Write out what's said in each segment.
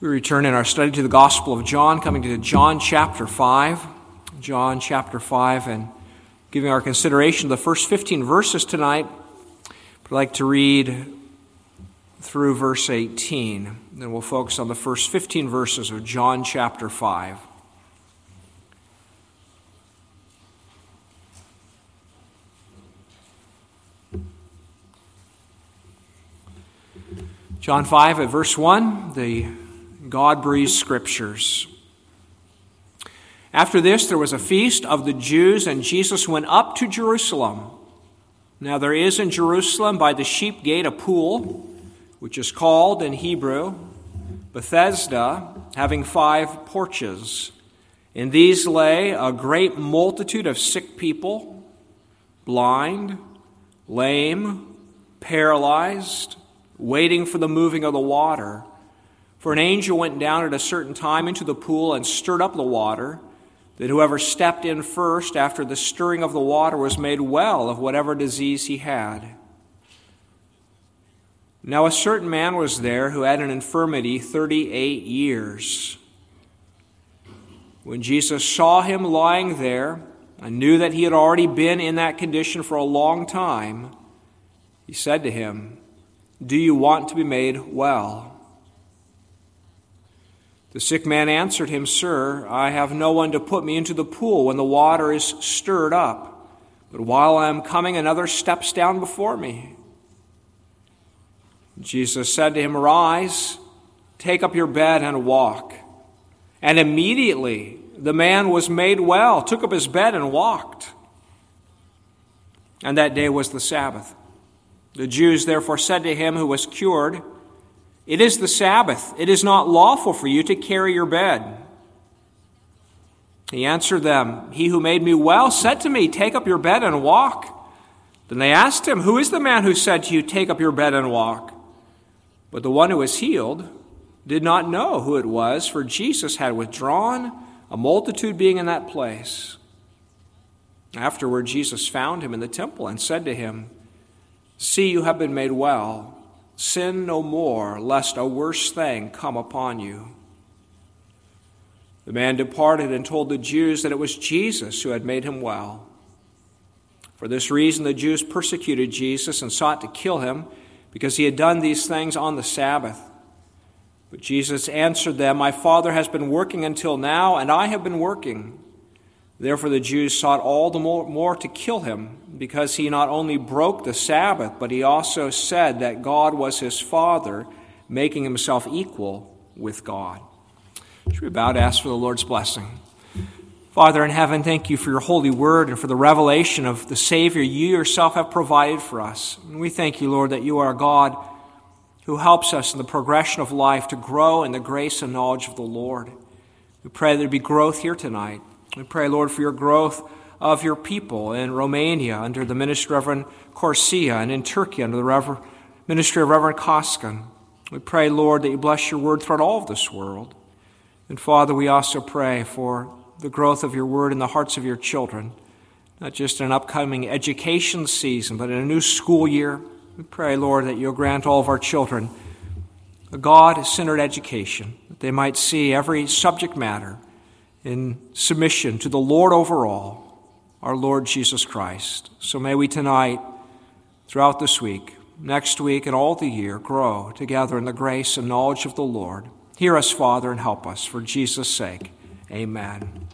We return in our study to the Gospel of John, coming to John chapter 5. John chapter 5, and giving our consideration to the first 15 verses tonight. I'd like to read through verse 18. Then we'll focus on the first 15 verses of John chapter 5. John 5 at verse 1, the God breathed scriptures. After this, there was a feast of the Jews, and Jesus went up to Jerusalem. Now, there is in Jerusalem by the sheep gate a pool, which is called in Hebrew Bethesda, having five porches. In these lay a great multitude of sick people, blind, lame, paralyzed, waiting for the moving of the water. For an angel went down at a certain time into the pool and stirred up the water, that whoever stepped in first after the stirring of the water was made well of whatever disease he had. Now a certain man was there who had an infirmity 38 years. When Jesus saw him lying there and knew that he had already been in that condition for a long time, he said to him, Do you want to be made well? The sick man answered him, Sir, I have no one to put me into the pool when the water is stirred up. But while I am coming, another steps down before me. Jesus said to him, Arise, take up your bed and walk. And immediately the man was made well, took up his bed and walked. And that day was the Sabbath. The Jews therefore said to him who was cured, it is the Sabbath. It is not lawful for you to carry your bed. He answered them, He who made me well said to me, Take up your bed and walk. Then they asked him, Who is the man who said to you, Take up your bed and walk? But the one who was healed did not know who it was, for Jesus had withdrawn, a multitude being in that place. Afterward, Jesus found him in the temple and said to him, See, you have been made well. Sin no more, lest a worse thing come upon you. The man departed and told the Jews that it was Jesus who had made him well. For this reason, the Jews persecuted Jesus and sought to kill him because he had done these things on the Sabbath. But Jesus answered them, My Father has been working until now, and I have been working. Therefore, the Jews sought all the more, to kill him, because he not only broke the Sabbath, but he also said that God was his Father, making himself equal with God. Should we bow to ask for the Lord's blessing? Father in heaven, thank you for your holy word and for the revelation of the Savior you yourself have provided for us. And we thank you, Lord, that you are God who helps us in the progression of life to grow in the grace and knowledge of the Lord. We pray there be growth here tonight. We pray, Lord, for your growth of your people in Romania under the ministry of Reverend Corsia and in Turkey under the ministry of Reverend Koskan. We pray, Lord, that you bless your word throughout all of this world. And Father, we also pray for the growth of your word in the hearts of your children, not just in an upcoming education season, but in a new school year. We pray, Lord, that you'll grant all of our children a God centered education, that they might see every subject matter in submission to the Lord over all, our Lord Jesus Christ. So may we tonight, throughout this week, next week, and all the year, grow together in the grace and knowledge of the Lord. Hear us, Father, and help us. For Jesus' sake, amen.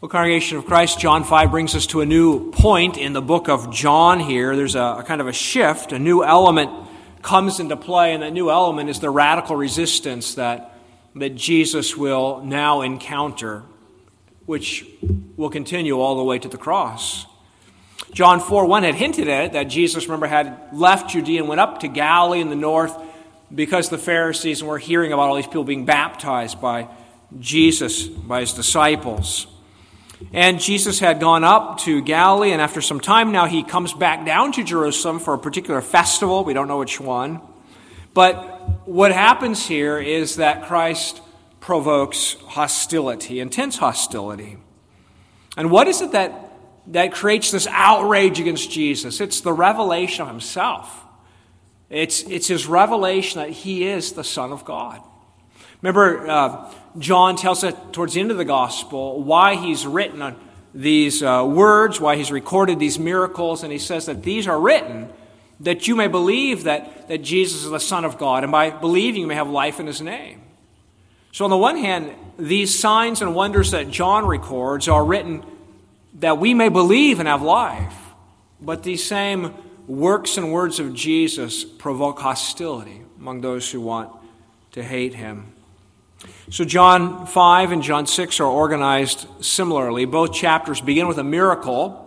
Well, Congregation of Christ, John 5 brings us to a new point in the book of John here. There's a, a kind of a shift, a new element comes into play, and that new element is the radical resistance that that Jesus will now encounter, which will continue all the way to the cross. John 4 1 had hinted at it that Jesus, remember, had left Judea and went up to Galilee in the north because the Pharisees were hearing about all these people being baptized by Jesus, by his disciples. And Jesus had gone up to Galilee, and after some time now, he comes back down to Jerusalem for a particular festival. We don't know which one. But what happens here is that Christ provokes hostility, intense hostility. And what is it that, that creates this outrage against Jesus? It's the revelation of himself. It's, it's his revelation that he is the Son of God. Remember, uh, John tells us towards the end of the gospel why he's written these uh, words, why he's recorded these miracles, and he says that these are written that you may believe that, that Jesus is the Son of God, and by believing you may have life in his name. So, on the one hand, these signs and wonders that John records are written that we may believe and have life. But these same works and words of Jesus provoke hostility among those who want to hate him. So, John 5 and John 6 are organized similarly. Both chapters begin with a miracle.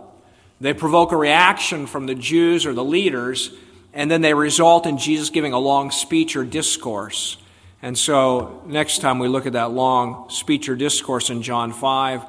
They provoke a reaction from the Jews or the leaders, and then they result in Jesus giving a long speech or discourse. And so, next time we look at that long speech or discourse in John 5,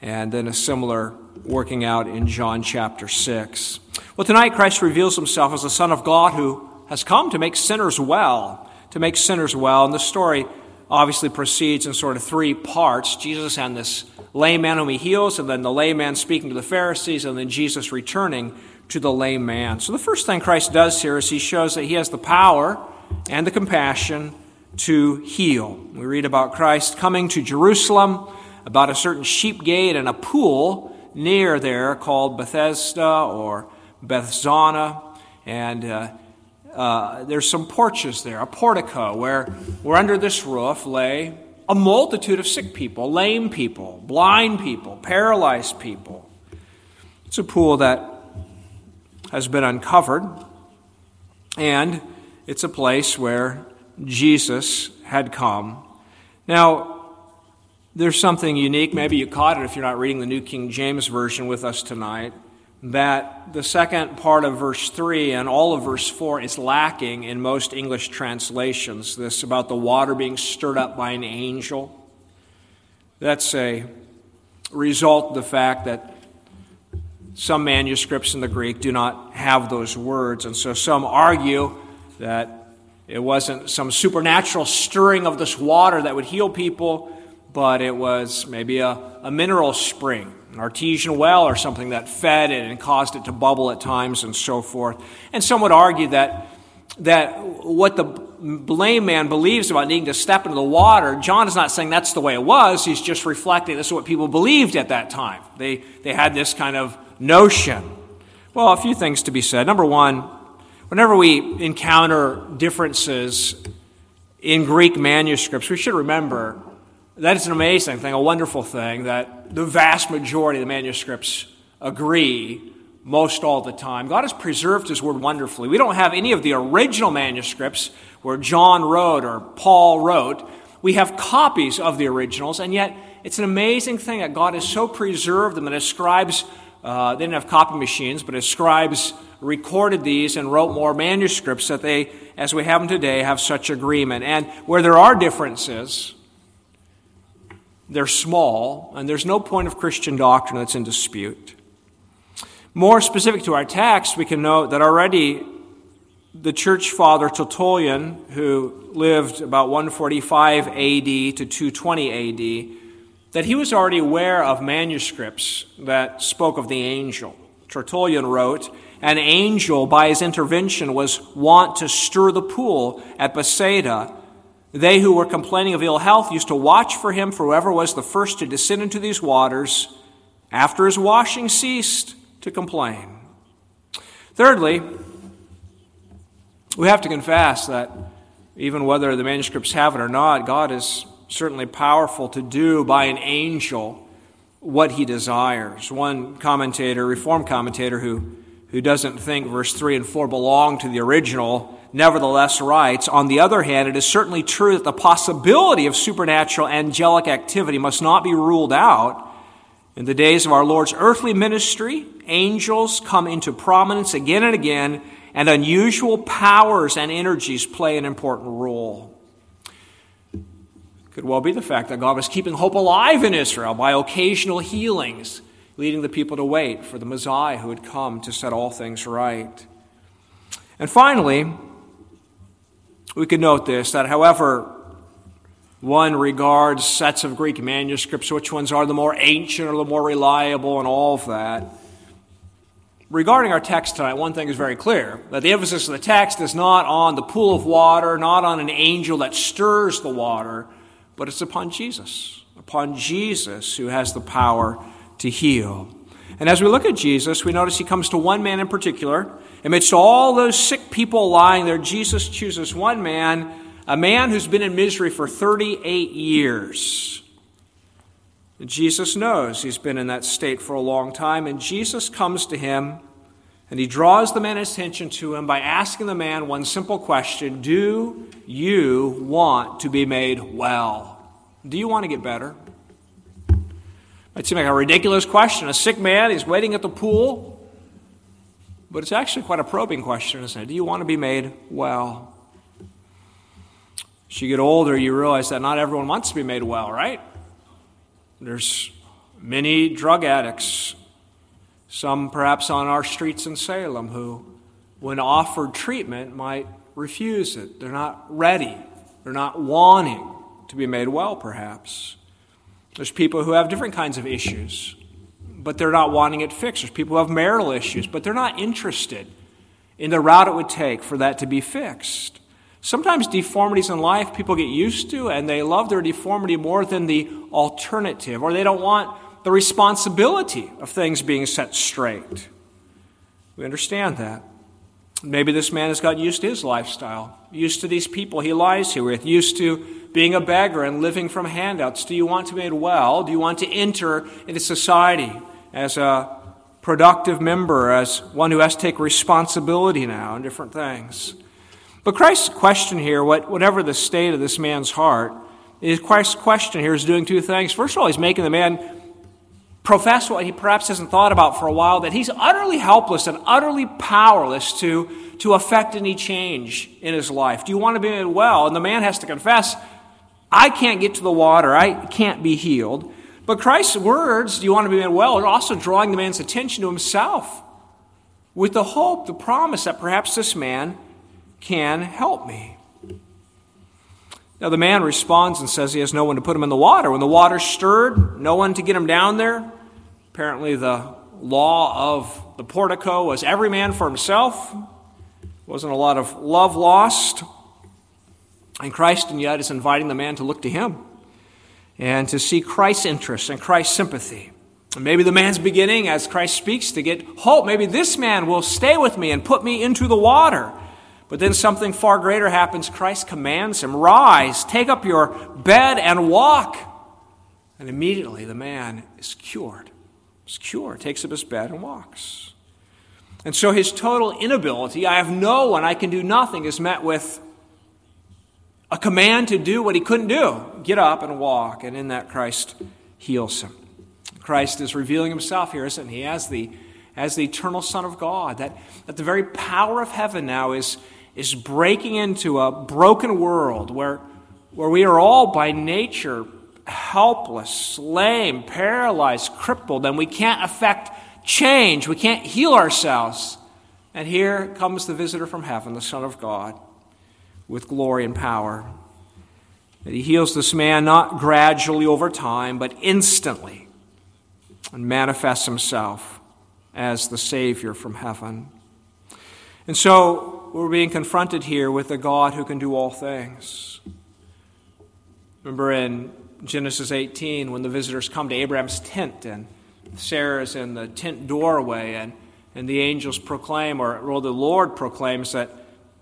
and then a similar working out in John chapter 6. Well, tonight Christ reveals himself as the Son of God who has come to make sinners well, to make sinners well. And the story obviously proceeds in sort of three parts Jesus and this lame man whom he heals, and then the lame man speaking to the Pharisees, and then Jesus returning to the lame man. So the first thing Christ does here is he shows that he has the power and the compassion to heal. We read about Christ coming to Jerusalem, about a certain sheep gate and a pool near there called Bethesda or Bethzatha, and uh, uh, there's some porches there, a portico, where, where under this roof lay a multitude of sick people, lame people, blind people, paralyzed people. It's a pool that has been uncovered, and it's a place where Jesus had come. Now, there's something unique. Maybe you caught it if you're not reading the New King James Version with us tonight that the second part of verse 3 and all of verse 4 is lacking in most English translations. This about the water being stirred up by an angel. That's a result of the fact that some manuscripts in the Greek do not have those words, and so some argue that it wasn't some supernatural stirring of this water that would heal people, but it was maybe a, a mineral spring an artesian well or something that fed it and caused it to bubble at times and so forth. And some would argue that, that what the lame man believes about needing to step into the water, John is not saying that's the way it was. He's just reflecting this is what people believed at that time. They, they had this kind of notion. Well, a few things to be said. Number one, whenever we encounter differences in Greek manuscripts, we should remember that is an amazing thing, a wonderful thing, that the vast majority of the manuscripts agree most all the time. God has preserved His Word wonderfully. We don't have any of the original manuscripts where John wrote or Paul wrote. We have copies of the originals, and yet it's an amazing thing that God has so preserved them and His scribes, uh, they didn't have copy machines, but His scribes recorded these and wrote more manuscripts that they, as we have them today, have such agreement. And where there are differences, they're small, and there's no point of Christian doctrine that's in dispute. More specific to our text, we can note that already the church father Tertullian, who lived about 145 AD to 220 AD, that he was already aware of manuscripts that spoke of the angel. Tertullian wrote, An angel, by his intervention, was wont to stir the pool at Bethsaida they who were complaining of ill health used to watch for him, for whoever was the first to descend into these waters, after his washing ceased, to complain. Thirdly, we have to confess that even whether the manuscripts have it or not, God is certainly powerful to do by an angel what he desires. One commentator, Reformed commentator, who, who doesn't think verse 3 and 4 belong to the original, nevertheless writes On the other hand, it is certainly true that the possibility of supernatural angelic activity must not be ruled out. In the days of our Lord's earthly ministry, angels come into prominence again and again, and unusual powers and energies play an important role. Could well be the fact that God was keeping hope alive in Israel by occasional healings, leading the people to wait for the Messiah who had come to set all things right. And finally, we could note this that however one regards sets of Greek manuscripts, which ones are the more ancient or the more reliable, and all of that, regarding our text tonight, one thing is very clear that the emphasis of the text is not on the pool of water, not on an angel that stirs the water, but it's upon Jesus, upon Jesus who has the power to heal. And as we look at Jesus, we notice he comes to one man in particular. Amidst all those sick people lying there, Jesus chooses one man, a man who's been in misery for 38 years. Jesus knows he's been in that state for a long time, and Jesus comes to him and he draws the man's attention to him by asking the man one simple question Do you want to be made well? Do you want to get better? Might seem like a ridiculous question. A sick man, he's waiting at the pool. But it's actually quite a probing question, isn't it? Do you want to be made well? As you get older, you realize that not everyone wants to be made well, right? There's many drug addicts, some perhaps on our streets in Salem, who, when offered treatment, might refuse it. They're not ready, they're not wanting to be made well, perhaps. There's people who have different kinds of issues, but they're not wanting it fixed. There's people who have marital issues, but they're not interested in the route it would take for that to be fixed. Sometimes deformities in life people get used to and they love their deformity more than the alternative, or they don't want the responsibility of things being set straight. We understand that. Maybe this man has gotten used to his lifestyle, used to these people he lies here with, used to being a beggar and living from handouts? Do you want to be made well? Do you want to enter into society as a productive member, as one who has to take responsibility now in different things? But Christ's question here, whatever the state of this man's heart, is Christ's question here is doing two things. First of all, he's making the man profess what he perhaps hasn't thought about for a while that he's utterly helpless and utterly powerless to, to affect any change in his life. Do you want to be made well? And the man has to confess, I can't get to the water. I can't be healed. But Christ's words, do you want to be made well, are also drawing the man's attention to himself with the hope, the promise that perhaps this man can help me. Now, the man responds and says he has no one to put him in the water. When the water's stirred, no one to get him down there. Apparently, the law of the portico was every man for himself. Wasn't a lot of love lost. And Christ, and yet, is inviting the man to look to him and to see Christ's interest and Christ's sympathy. And maybe the man's beginning, as Christ speaks, to get hope. Maybe this man will stay with me and put me into the water. But then something far greater happens. Christ commands him, Rise, take up your bed and walk. And immediately the man is cured. Is cured, takes up his bed and walks. And so his total inability, I have no one, I can do nothing, is met with a command to do what he couldn't do get up and walk. And in that, Christ heals him. Christ is revealing himself here, isn't he? As the, as the eternal Son of God. That, that the very power of heaven now is, is breaking into a broken world where, where we are all by nature helpless, lame, paralyzed, crippled, and we can't affect change. We can't heal ourselves. And here comes the visitor from heaven, the Son of God with glory and power. That he heals this man not gradually over time, but instantly, and manifests himself as the Savior from heaven. And so we're being confronted here with a God who can do all things. Remember in Genesis 18 when the visitors come to Abraham's tent and Sarah's in the tent doorway and, and the angels proclaim, or well, the Lord proclaims that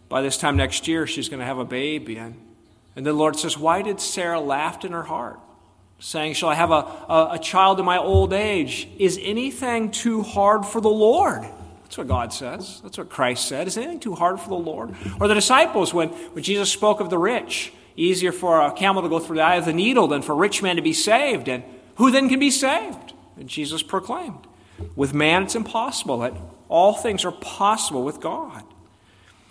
by this time next year, she's going to have a baby. And, and the Lord says, Why did Sarah laugh in her heart? Saying, Shall I have a, a, a child in my old age? Is anything too hard for the Lord? That's what God says. That's what Christ said. Is anything too hard for the Lord? Or the disciples, when, when Jesus spoke of the rich, easier for a camel to go through the eye of the needle than for a rich man to be saved. And who then can be saved? And Jesus proclaimed. With man, it's impossible. That all things are possible with God.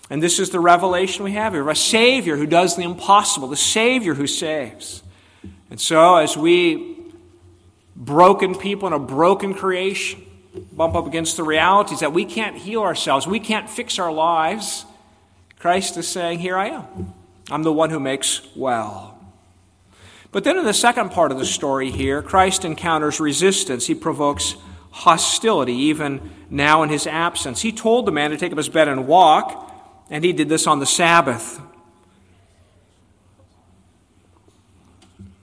And this is the revelation we have here of a Savior who does the impossible, the Savior who saves. And so, as we, broken people in a broken creation, bump up against the realities that we can't heal ourselves, we can't fix our lives, Christ is saying, Here I am. I'm the one who makes well. But then in the second part of the story here, Christ encounters resistance. He provokes hostility, even now in his absence. He told the man to take up his bed and walk, and he did this on the Sabbath.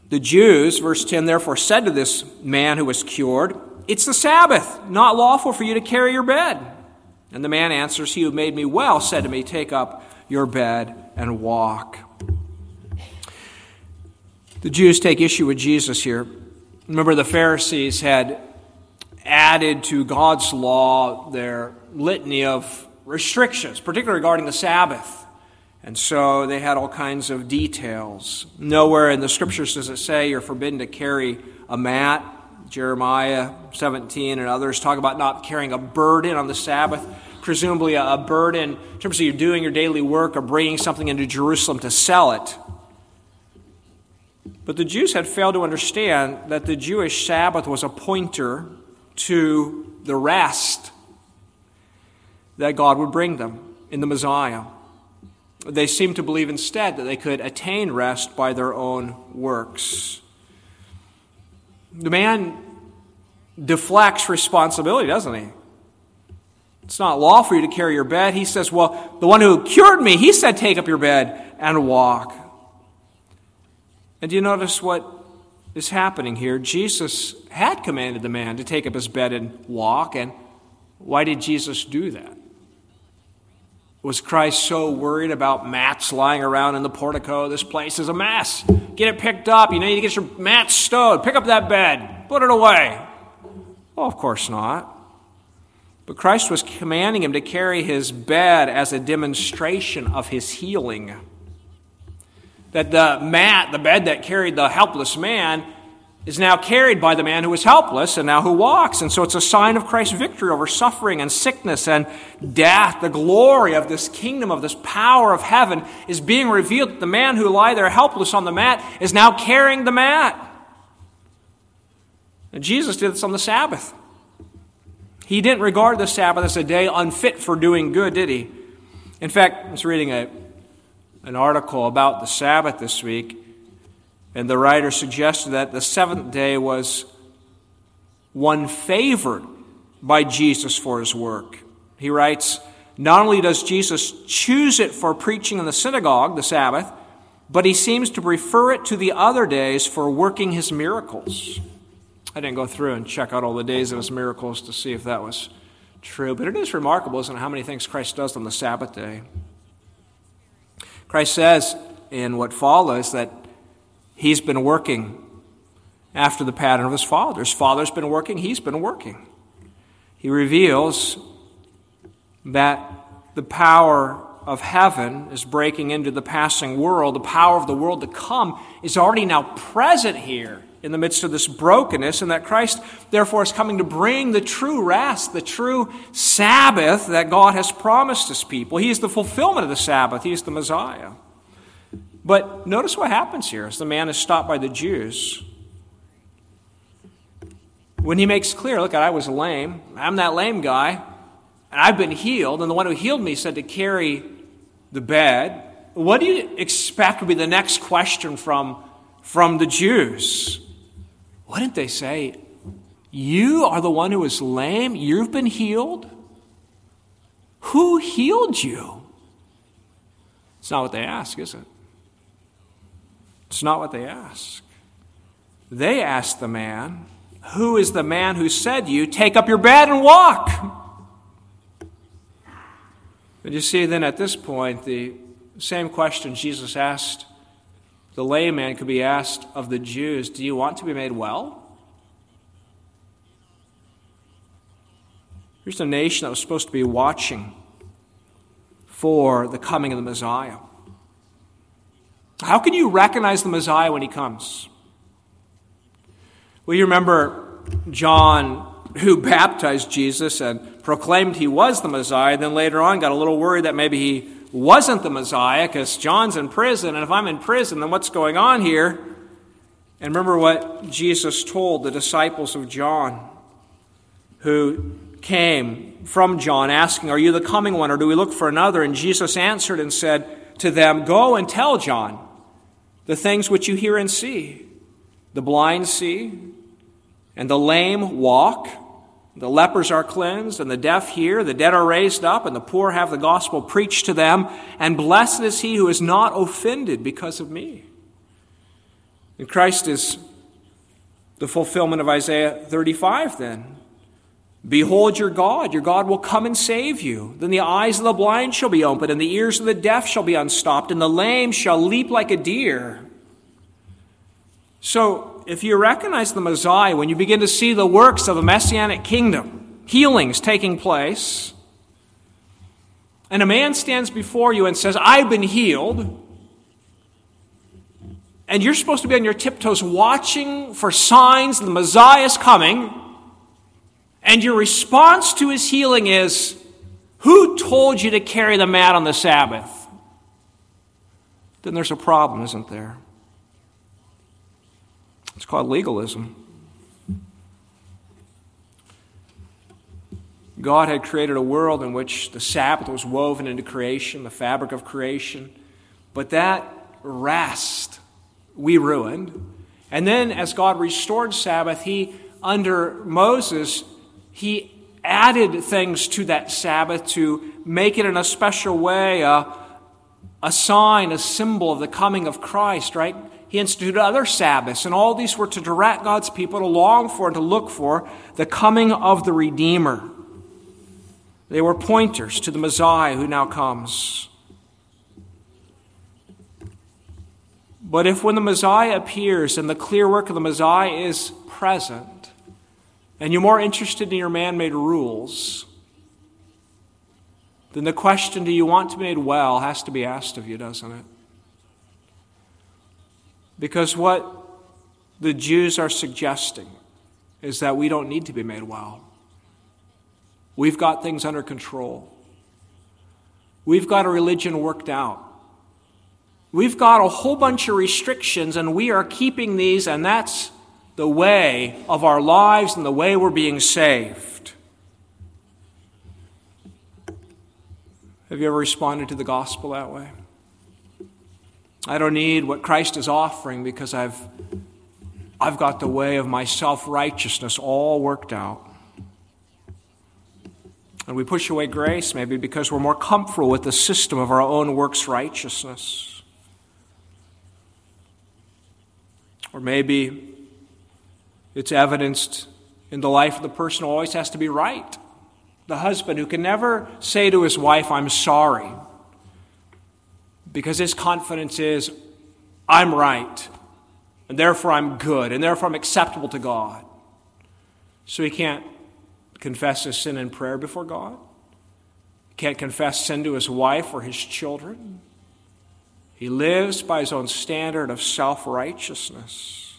The Jews, verse 10, therefore said to this man who was cured, It's the Sabbath, not lawful for you to carry your bed. And the man answers, He who made me well said to me, Take up your bed and walk. The Jews take issue with Jesus here. Remember, the Pharisees had added to God's law their litany of restrictions, particularly regarding the Sabbath. And so they had all kinds of details. Nowhere in the scriptures does it say you're forbidden to carry a mat. Jeremiah 17 and others talk about not carrying a burden on the Sabbath, presumably a burden in terms of you doing your daily work or bringing something into Jerusalem to sell it. But the Jews had failed to understand that the Jewish Sabbath was a pointer to the rest that God would bring them in the Messiah. They seemed to believe instead that they could attain rest by their own works. The man deflects responsibility, doesn't he? It's not lawful for you to carry your bed. He says, Well, the one who cured me, he said, Take up your bed and walk. And do you notice what is happening here? Jesus had commanded the man to take up his bed and walk. And why did Jesus do that? Was Christ so worried about mats lying around in the portico? This place is a mess. Get it picked up. You need to get your mats stowed. Pick up that bed. Put it away. Well, of course not. But Christ was commanding him to carry his bed as a demonstration of his healing. That the mat, the bed that carried the helpless man, is now carried by the man who is helpless and now who walks. And so it's a sign of Christ's victory over suffering and sickness and death. The glory of this kingdom, of this power of heaven, is being revealed. The man who lie there helpless on the mat is now carrying the mat. And Jesus did this on the Sabbath. He didn't regard the Sabbath as a day unfit for doing good, did he? In fact, I was reading a, an article about the Sabbath this week, and the writer suggested that the seventh day was one favored by Jesus for his work. He writes, Not only does Jesus choose it for preaching in the synagogue, the Sabbath, but he seems to prefer it to the other days for working his miracles. I didn't go through and check out all the days of his miracles to see if that was true, but it is remarkable, isn't it, how many things Christ does on the Sabbath day? Christ says in what follows that he's been working after the pattern of his father. His father's been working, he's been working. He reveals that the power of heaven is breaking into the passing world. The power of the world to come is already now present here in the midst of this brokenness, and that Christ, therefore, is coming to bring the true rest, the true Sabbath that God has promised his people. He is the fulfillment of the Sabbath, he is the Messiah. But notice what happens here as the man is stopped by the Jews. When he makes clear, look, I was lame, I'm that lame guy, and I've been healed, and the one who healed me said to carry the bed. What do you expect would be the next question from, from the Jews? Did they say? You are the one who is lame? You've been healed? Who healed you? It's not what they ask, is it? It's not what they ask. They ask the man, Who is the man who said you, Take up your bed and walk? But you see, then at this point, the same question Jesus asked the layman could be asked of the Jews, Do you want to be made well? Here's a nation that was supposed to be watching for the coming of the Messiah. How can you recognize the Messiah when he comes? Well, you remember John, who baptized Jesus and proclaimed he was the Messiah, then later on got a little worried that maybe he wasn't the Messiah because John's in prison, and if I'm in prison, then what's going on here? And remember what Jesus told the disciples of John who came from John asking, Are you the coming one, or do we look for another? And Jesus answered and said to them, Go and tell John the things which you hear and see. The blind see, and the lame walk, The lepers are cleansed, and the deaf hear, the dead are raised up, and the poor have the gospel preached to them, and blessed is he who is not offended because of me. And Christ is the fulfillment of Isaiah 35, then. Behold your God, your God will come and save you. Then the eyes of the blind shall be opened, and the ears of the deaf shall be unstopped, and the lame shall leap like a deer. So, if you recognize the Messiah, when you begin to see the works of the Messianic kingdom, healings taking place, and a man stands before you and says, I've been healed, and you're supposed to be on your tiptoes watching for signs the Messiah is coming, and your response to his healing is, Who told you to carry the mat on the Sabbath? Then there's a problem, isn't there? It's called legalism. God had created a world in which the Sabbath was woven into creation, the fabric of creation. But that rest we ruined. And then, as God restored Sabbath, He, under Moses, He added things to that Sabbath to make it in a special way a, a sign, a symbol of the coming of Christ, right? He instituted other Sabbaths, and all these were to direct God's people to long for and to look for the coming of the Redeemer. They were pointers to the Messiah who now comes. But if when the Messiah appears and the clear work of the Messiah is present, and you're more interested in your man made rules, then the question, do you want to be made well, has to be asked of you, doesn't it? Because what the Jews are suggesting is that we don't need to be made well. We've got things under control. We've got a religion worked out. We've got a whole bunch of restrictions, and we are keeping these, and that's the way of our lives and the way we're being saved. Have you ever responded to the gospel that way? I don't need what Christ is offering because I've, I've got the way of my self righteousness all worked out. And we push away grace maybe because we're more comfortable with the system of our own works righteousness. Or maybe it's evidenced in the life of the person who always has to be right. The husband who can never say to his wife, I'm sorry because his confidence is, I'm right, and therefore I'm good, and therefore I'm acceptable to God. So he can't confess his sin in prayer before God. He can't confess sin to his wife or his children. He lives by his own standard of self righteousness.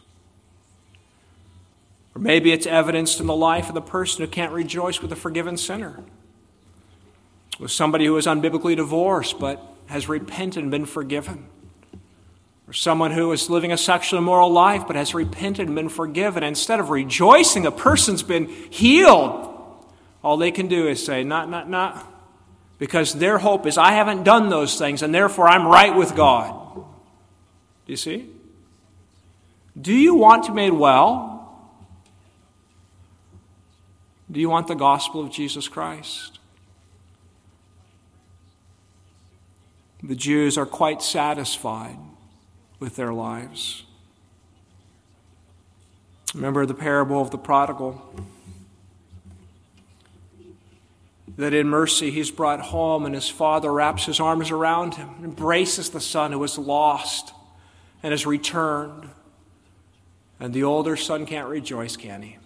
Or maybe it's evidenced in the life of the person who can't rejoice with a forgiven sinner. With somebody who is unbiblically divorced but has repented and been forgiven. Or someone who is living a sexually immoral life but has repented and been forgiven. Instead of rejoicing a person's been healed, all they can do is say, not, not, not. Because their hope is, I haven't done those things and therefore I'm right with God. Do you see? Do you want to be made well? Do you want the gospel of Jesus Christ? The Jews are quite satisfied with their lives. Remember the parable of the prodigal? That in mercy he's brought home, and his father wraps his arms around him, embraces the son who was lost and has returned. And the older son can't rejoice, can he?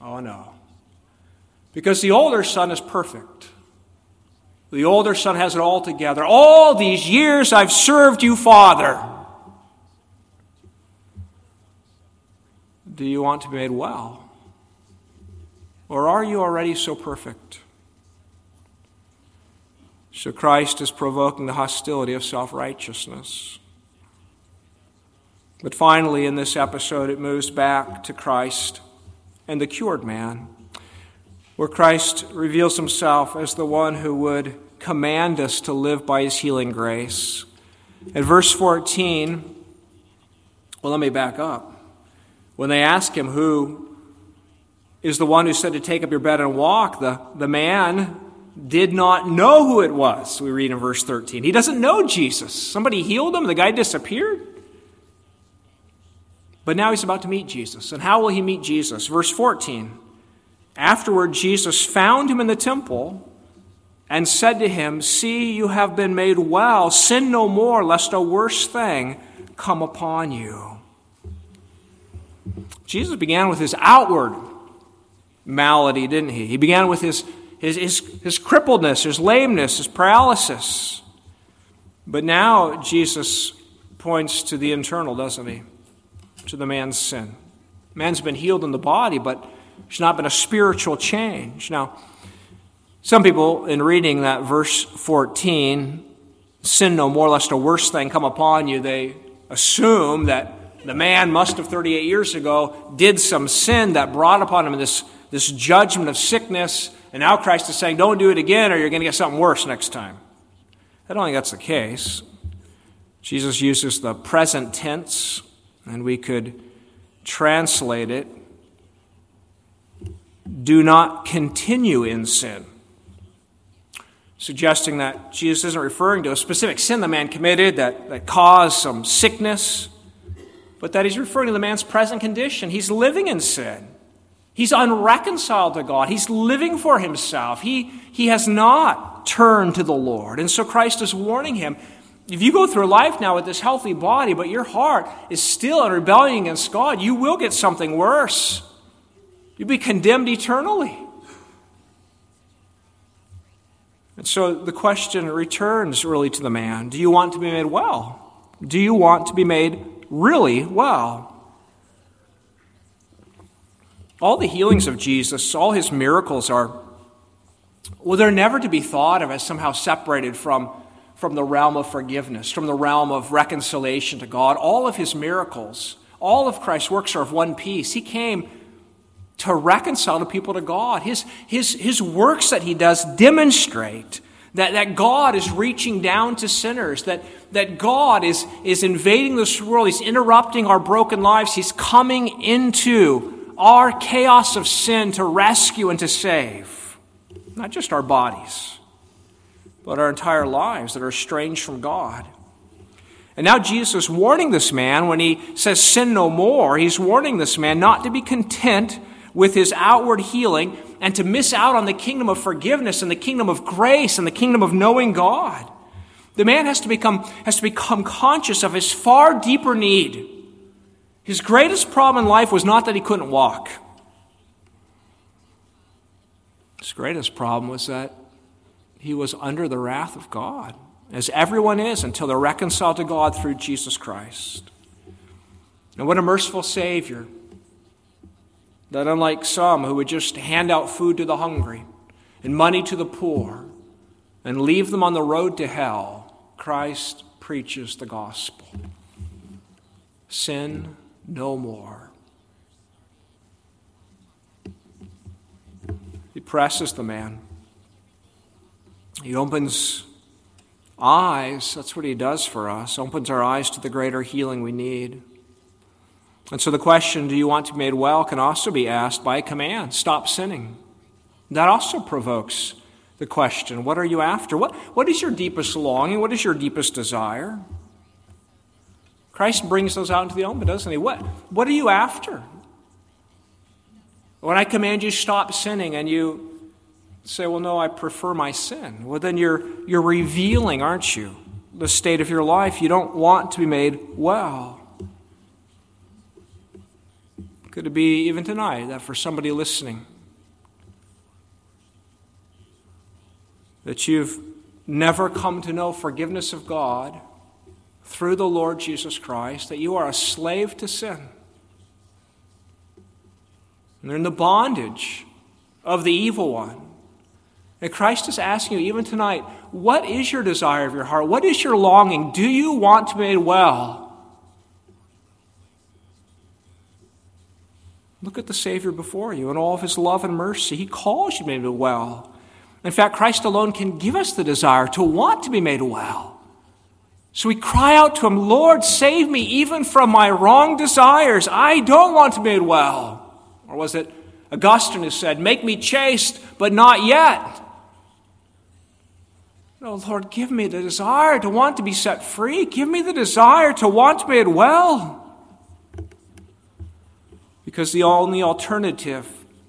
Oh, no. Because the older son is perfect. The older son has it all together. All these years I've served you, Father. Do you want to be made well? Or are you already so perfect? So Christ is provoking the hostility of self righteousness. But finally, in this episode, it moves back to Christ and the cured man where Christ reveals himself as the one who would command us to live by his healing grace. In verse 14, well, let me back up. When they ask him who is the one who said to take up your bed and walk. The, the man did not know who it was, we read in verse 13. He doesn't know Jesus. Somebody healed him, the guy disappeared. But now he's about to meet Jesus. And how will he meet Jesus? Verse 14. Afterward, Jesus found him in the temple and said to him, See, you have been made well. Sin no more, lest a worse thing come upon you. Jesus began with his outward malady, didn't he? He began with his, his, his, his crippledness, his lameness, his paralysis. But now Jesus points to the internal, doesn't he? To the man's sin. Man's been healed in the body, but there's not been a spiritual change. Now, some people, in reading that verse 14, sin no more lest a worse thing come upon you, they assume that the man must have 38 years ago did some sin that brought upon him this this judgment of sickness, and now Christ is saying, don't do it again or you're going to get something worse next time. I don't think that's the case. Jesus uses the present tense, and we could translate it do not continue in sin. Suggesting that Jesus isn't referring to a specific sin the man committed that, that caused some sickness, but that he's referring to the man's present condition. He's living in sin. He's unreconciled to God. He's living for himself. He, he has not turned to the Lord. And so Christ is warning him if you go through life now with this healthy body, but your heart is still in rebellion against God, you will get something worse. You'll be condemned eternally. And so the question returns really to the man Do you want to be made well? Do you want to be made really well? All the healings of Jesus, all his miracles are, well, they're never to be thought of as somehow separated from, from the realm of forgiveness, from the realm of reconciliation to God. All of his miracles, all of Christ's works are of one piece. He came to reconcile the people to God. His, his, his works that he does demonstrate that, that God is reaching down to sinners, that, that God is, is invading this world, He's interrupting our broken lives, He's coming into our chaos of sin to rescue and to save. Not just our bodies, but our entire lives that are estranged from God. And now Jesus is warning this man when he says, Sin no more. He's warning this man not to be content with his outward healing and to miss out on the kingdom of forgiveness and the kingdom of grace and the kingdom of knowing God. The man has to become, has to become conscious of his far deeper need his greatest problem in life was not that he couldn't walk. His greatest problem was that he was under the wrath of God, as everyone is until they're reconciled to God through Jesus Christ. And what a merciful Savior. That unlike some who would just hand out food to the hungry and money to the poor and leave them on the road to hell, Christ preaches the gospel. Sin no more. He presses the man. He opens eyes. That's what he does for us. Opens our eyes to the greater healing we need. And so the question, do you want to be made well, can also be asked by a command stop sinning. That also provokes the question, what are you after? What, what is your deepest longing? What is your deepest desire? Christ brings those out into the open, doesn't he? What, what are you after? When I command you stop sinning and you say, well, no, I prefer my sin, well, then you're, you're revealing, aren't you, the state of your life. You don't want to be made well. Could it be even tonight that for somebody listening, that you've never come to know forgiveness of God? through the Lord Jesus Christ that you are a slave to sin. And they're in the bondage of the evil one. And Christ is asking you, even tonight, what is your desire of your heart? What is your longing? Do you want to be made well? Look at the Savior before you and all of his love and mercy. He calls you to be made well. In fact, Christ alone can give us the desire to want to be made well. So we cry out to him, Lord, save me even from my wrong desires. I don't want to be made well. Or was it Augustine has said, Make me chaste, but not yet. Oh, Lord, give me the desire to want to be set free. Give me the desire to want to be made well. Because the only alternative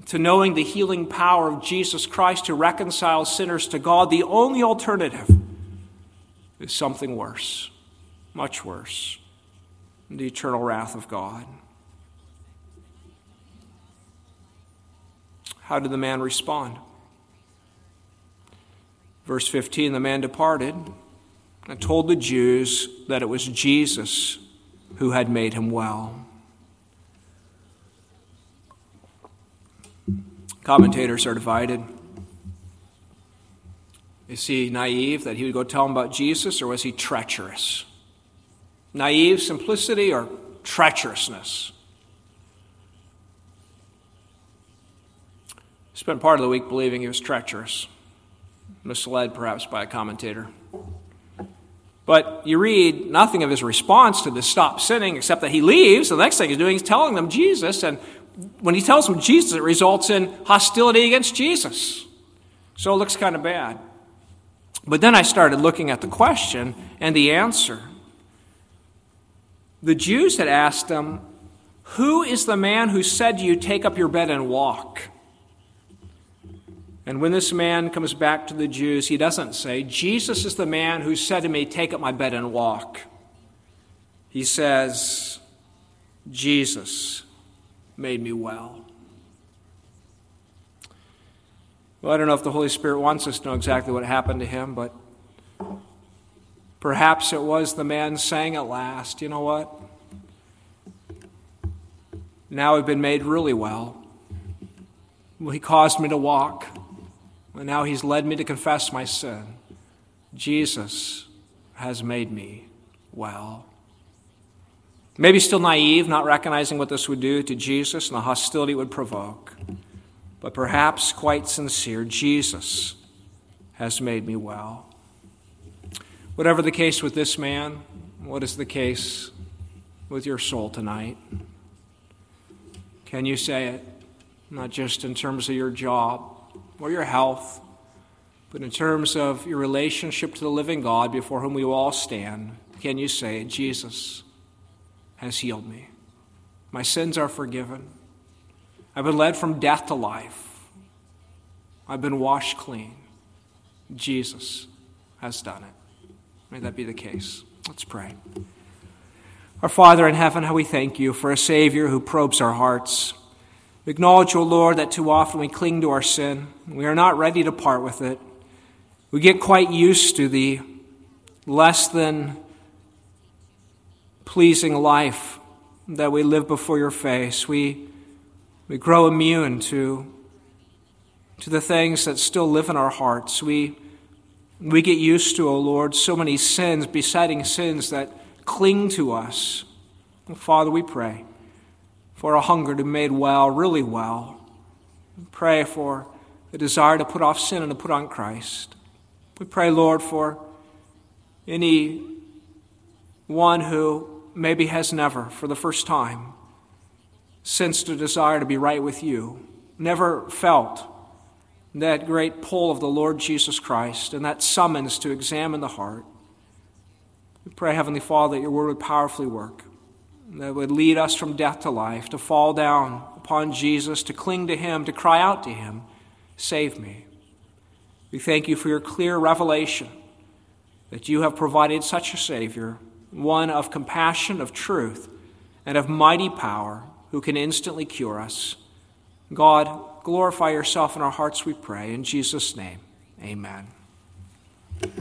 to knowing the healing power of Jesus Christ to reconcile sinners to God, the only alternative is something worse, much worse the eternal wrath of God. How did the man respond? Verse 15 the man departed and told the Jews that it was Jesus who had made him well. Commentators are divided. Is he naive that he would go tell him about Jesus, or was he treacherous? Naive simplicity or treacherousness? Spent part of the week believing he was treacherous misled perhaps by a commentator. But you read nothing of his response to this stop sinning except that he leaves. The next thing he's doing is telling them Jesus. And when he tells them Jesus, it results in hostility against Jesus. So it looks kind of bad. But then I started looking at the question and the answer. The Jews had asked him, Who is the man who said to you, Take up your bed and walk? And when this man comes back to the Jews, he doesn't say, Jesus is the man who said to me, Take up my bed and walk. He says, Jesus made me well. Well, I don't know if the Holy Spirit wants us to know exactly what happened to him, but perhaps it was the man saying at last, You know what? Now I've been made really well. He caused me to walk. And now he's led me to confess my sin. Jesus has made me well. Maybe still naive, not recognizing what this would do to Jesus and the hostility it would provoke, but perhaps quite sincere Jesus has made me well. Whatever the case with this man, what is the case with your soul tonight? Can you say it? Not just in terms of your job, or your health, but in terms of your relationship to the living God before whom we all stand, can you say, Jesus has healed me? My sins are forgiven. I've been led from death to life. I've been washed clean. Jesus has done it. May that be the case. Let's pray. Our Father in heaven, how we thank you for a Savior who probes our hearts. We acknowledge, O oh Lord, that too often we cling to our sin. We are not ready to part with it. We get quite used to the less than pleasing life that we live before your face. We, we grow immune to, to the things that still live in our hearts. We, we get used to, O oh Lord, so many sins, besetting sins that cling to us. Father, we pray for a hunger to be made well, really well. We pray for the desire to put off sin and to put on Christ. We pray, Lord, for any one who maybe has never, for the first time, sensed a desire to be right with you, never felt that great pull of the Lord Jesus Christ and that summons to examine the heart. We pray, Heavenly Father, that your word would powerfully work that would lead us from death to life, to fall down upon Jesus, to cling to Him, to cry out to Him, Save me. We thank you for your clear revelation that you have provided such a Savior, one of compassion, of truth, and of mighty power, who can instantly cure us. God, glorify yourself in our hearts, we pray. In Jesus' name, amen.